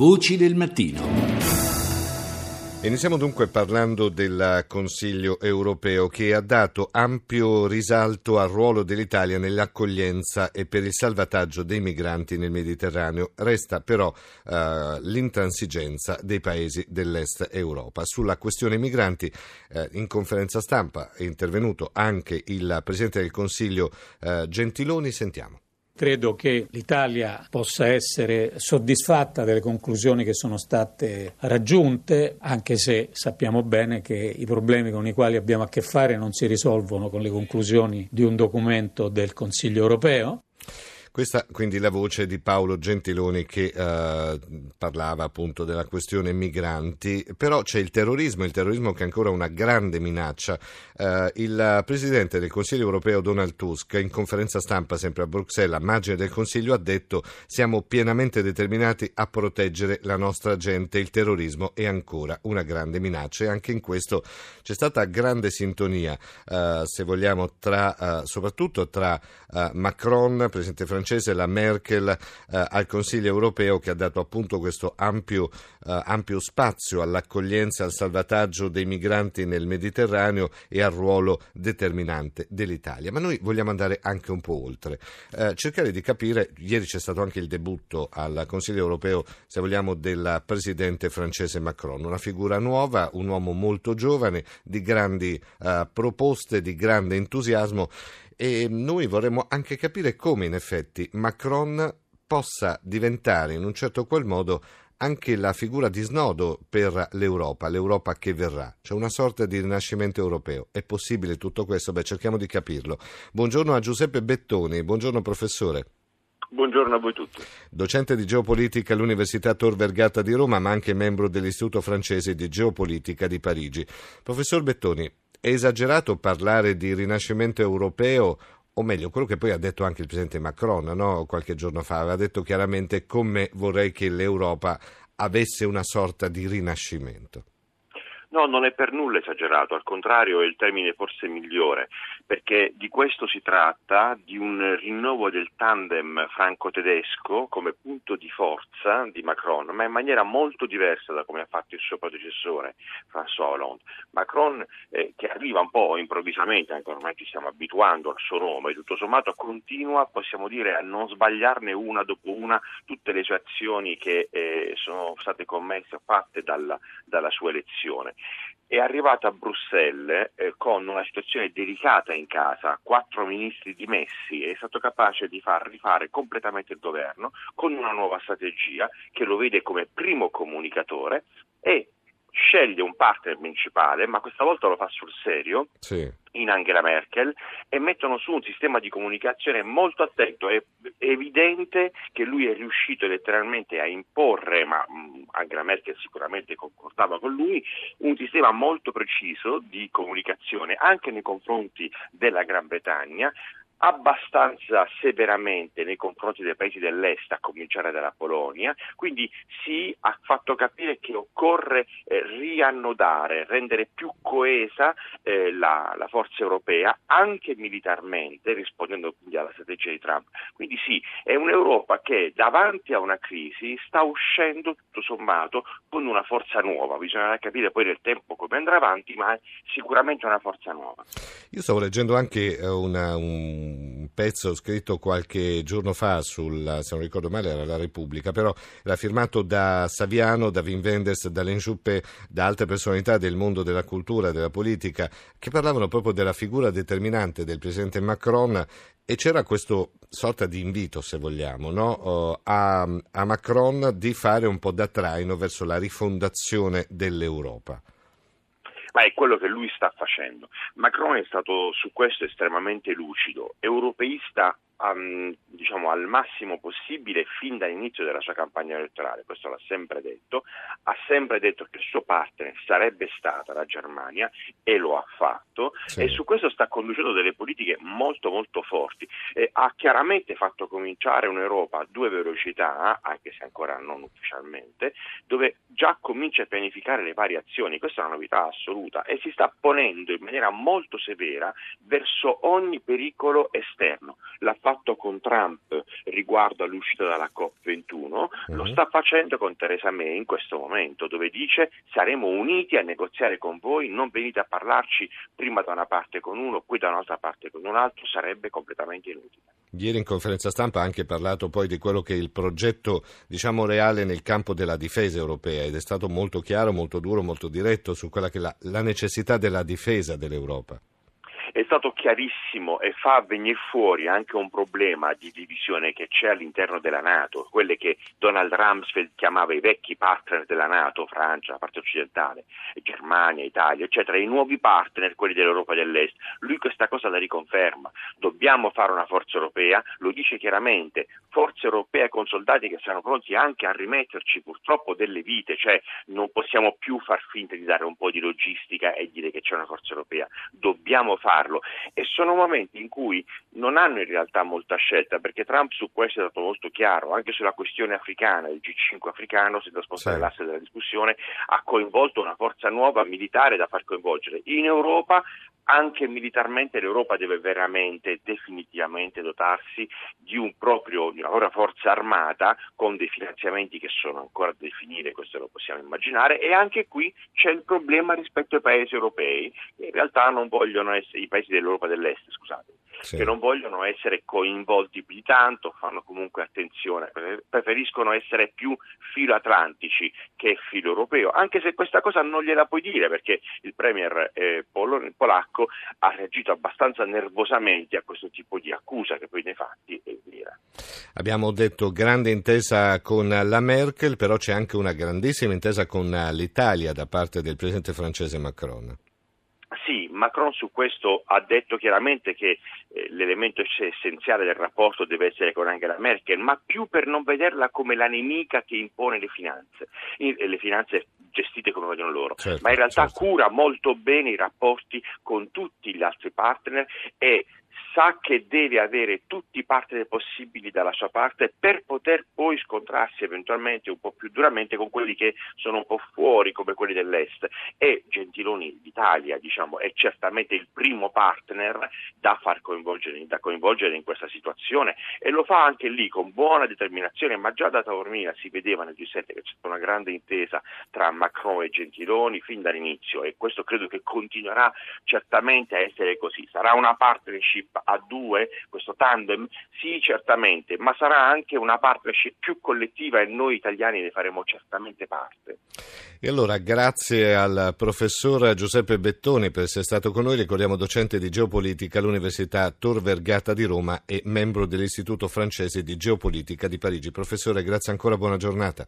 Voci del mattino. Iniziamo dunque parlando del Consiglio europeo che ha dato ampio risalto al ruolo dell'Italia nell'accoglienza e per il salvataggio dei migranti nel Mediterraneo. Resta però eh, l'intransigenza dei paesi dell'est Europa. Sulla questione migranti eh, in conferenza stampa è intervenuto anche il Presidente del Consiglio eh, Gentiloni. Sentiamo. Credo che l'Italia possa essere soddisfatta delle conclusioni che sono state raggiunte, anche se sappiamo bene che i problemi con i quali abbiamo a che fare non si risolvono con le conclusioni di un documento del Consiglio europeo. Questa quindi la voce di Paolo Gentiloni che eh, parlava appunto della questione migranti, però c'è il terrorismo, il terrorismo che è ancora una grande minaccia. Eh, il Presidente del Consiglio europeo Donald Tusk in conferenza stampa sempre a Bruxelles, a margine del Consiglio, ha detto siamo pienamente determinati a proteggere la nostra gente, il terrorismo è ancora una grande minaccia. E anche in questo c'è stata grande sintonia, eh, se vogliamo, tra, eh, soprattutto tra eh, Macron, Presidente francese, francese, la Merkel, eh, al Consiglio europeo che ha dato appunto questo ampio, eh, ampio spazio all'accoglienza al salvataggio dei migranti nel Mediterraneo e al ruolo determinante dell'Italia. Ma noi vogliamo andare anche un po' oltre, eh, cercare di capire, ieri c'è stato anche il debutto al Consiglio europeo, se vogliamo, del presidente francese Macron, una figura nuova, un uomo molto giovane, di grandi eh, proposte, di grande entusiasmo e noi vorremmo anche capire come in effetti Macron possa diventare in un certo qual modo anche la figura di snodo per l'Europa, l'Europa che verrà. C'è una sorta di rinascimento europeo. È possibile tutto questo? Beh, cerchiamo di capirlo. Buongiorno a Giuseppe Bettoni, buongiorno professore. Buongiorno a voi tutti. Docente di geopolitica all'Università Tor Vergata di Roma, ma anche membro dell'Istituto francese di geopolitica di Parigi. Professor Bettoni, è esagerato parlare di rinascimento europeo o meglio, quello che poi ha detto anche il presidente Macron no? qualche giorno fa, aveva detto chiaramente come vorrei che l'Europa avesse una sorta di rinascimento. No, non è per nulla esagerato, al contrario è il termine forse migliore, perché di questo si tratta, di un rinnovo del tandem franco-tedesco come punto di forza di Macron, ma in maniera molto diversa da come ha fatto il suo predecessore François Hollande. Macron, eh, che arriva un po' improvvisamente, anche ormai ci stiamo abituando al suo nome, tutto sommato continua, possiamo dire, a non sbagliarne una dopo una tutte le sue azioni che eh, sono state commesse, fatte dalla, dalla sua elezione è arrivato a Bruxelles eh, con una situazione delicata in casa, quattro ministri dimessi, è stato capace di far rifare completamente il governo con una nuova strategia che lo vede come primo comunicatore e sceglie un partner principale, ma questa volta lo fa sul serio, sì. in Angela Merkel, e mettono su un sistema di comunicazione molto attento. È evidente che lui è riuscito letteralmente a imporre, ma mh, Angela Merkel sicuramente concordava con lui, un sistema molto preciso di comunicazione anche nei confronti della Gran Bretagna, abbastanza severamente nei confronti dei paesi dell'est, a cominciare dalla Polonia, quindi si ha fatto capire che occorre eh, riannodare, rendere più coesa eh, la, la, forza europea anche militarmente, rispondendo quindi alla strategia di Trump. Quindi sì, è un'Europa che davanti a una crisi sta uscendo tutto sommato con una forza nuova, bisognerà capire poi nel tempo come andrà avanti, ma è sicuramente una forza nuova. Io stavo leggendo anche eh, una, un un pezzo scritto qualche giorno fa sul, se non ricordo male, era La Repubblica, però era firmato da Saviano, da Wim Wenders, da Len Juppé, da altre personalità del mondo della cultura della politica, che parlavano proprio della figura determinante del presidente Macron e c'era questo sorta di invito, se vogliamo, no? A, a Macron di fare un po' da traino verso la rifondazione dell'Europa ma è quello che lui sta facendo. Macron è stato su questo estremamente lucido, europeista um, diciamo, al massimo possibile fin dall'inizio della sua campagna elettorale, questo l'ha sempre detto, ha sempre detto che il suo partner sarebbe stata la Germania e lo ha fatto sì. e su questo sta conducendo delle politiche molto molto forti. Eh, ha chiaramente fatto cominciare un'Europa a due velocità, anche se ancora non ufficialmente, dove già comincia a pianificare le varie azioni, questa è una novità assoluta e si sta ponendo in maniera molto severa verso ogni pericolo esterno. L'ha fatto fatto con Trump riguardo all'uscita dalla COP21, uh-huh. lo sta facendo con Theresa May in questo momento, dove dice saremo uniti a negoziare con voi, non venite a parlarci prima da una parte con uno, poi da un'altra parte con un altro, sarebbe completamente inutile. Ieri in conferenza stampa ha anche parlato poi di quello che è il progetto diciamo reale nel campo della difesa europea ed è stato molto chiaro, molto duro, molto diretto su quella che è la, la necessità della difesa dell'Europa è stato chiarissimo e fa venire fuori anche un problema di divisione che c'è all'interno della Nato, quelle che Donald Rumsfeld chiamava i vecchi partner della Nato, Francia, la parte occidentale, Germania, Italia, eccetera, i nuovi partner, quelli dell'Europa dell'Est. Lui questa cosa la riconferma. Dobbiamo fare una forza europea, lo dice chiaramente, forza europea con soldati che siano pronti anche a rimetterci purtroppo delle vite, cioè non possiamo più far finta di dare un po' di logistica e dire che c'è una forza europea. Dobbiamo fare farlo e sono momenti in cui non hanno in realtà molta scelta perché Trump su questo è stato molto chiaro, anche sulla questione africana, il G5 africano, senza spostare sì. l'asse della discussione, ha coinvolto una forza nuova militare da far coinvolgere. In Europa anche militarmente l'Europa deve veramente, definitivamente dotarsi di, un proprio, di una propria forza armata con dei finanziamenti che sono ancora da definire, questo lo possiamo immaginare, e anche qui c'è il problema rispetto ai paesi europei, che in realtà non vogliono essere, i paesi dell'Europa dell'Est, scusate, sì. che non vogliono essere coinvolti più di tanto, fanno comunque attenzione, preferiscono essere più filo atlantici che filo europeo, anche se questa cosa non gliela puoi dire perché il premier eh, polacco ha reagito abbastanza nervosamente a questo tipo di accusa che poi nei fatti è vera. Abbiamo detto grande intesa con la Merkel, però c'è anche una grandissima intesa con l'Italia da parte del presidente francese Macron. Macron su questo ha detto chiaramente che eh, l'elemento essenziale del rapporto deve essere con Angela Merkel, ma più per non vederla come la nemica che impone le finanze, le finanze gestite come vogliono loro, certo, ma in realtà certo. cura molto bene i rapporti con tutti gli altri partner e sa che deve avere tutti i partner possibili dalla sua parte per poter poi scontrarsi eventualmente un po' più duramente con quelli che sono un po' fuori come quelli dell'Est. E Gentiloni d'Italia diciamo, è certamente il primo partner da far coinvolgere, da coinvolgere in questa situazione. E lo fa anche lì con buona determinazione ma già da Taormina si vedeva nel G7 che c'è stata una grande intesa tra Macron e Gentiloni fin dall'inizio e questo credo che continuerà certamente a essere così. Sarà una partnership a due, questo tandem? Sì, certamente, ma sarà anche una partnership più collettiva e noi italiani ne faremo certamente parte. E allora grazie al professor Giuseppe Bettoni per essere stato con noi, ricordiamo docente di geopolitica all'Università Tor Vergata di Roma e membro dell'Istituto francese di geopolitica di Parigi. Professore, grazie ancora, buona giornata.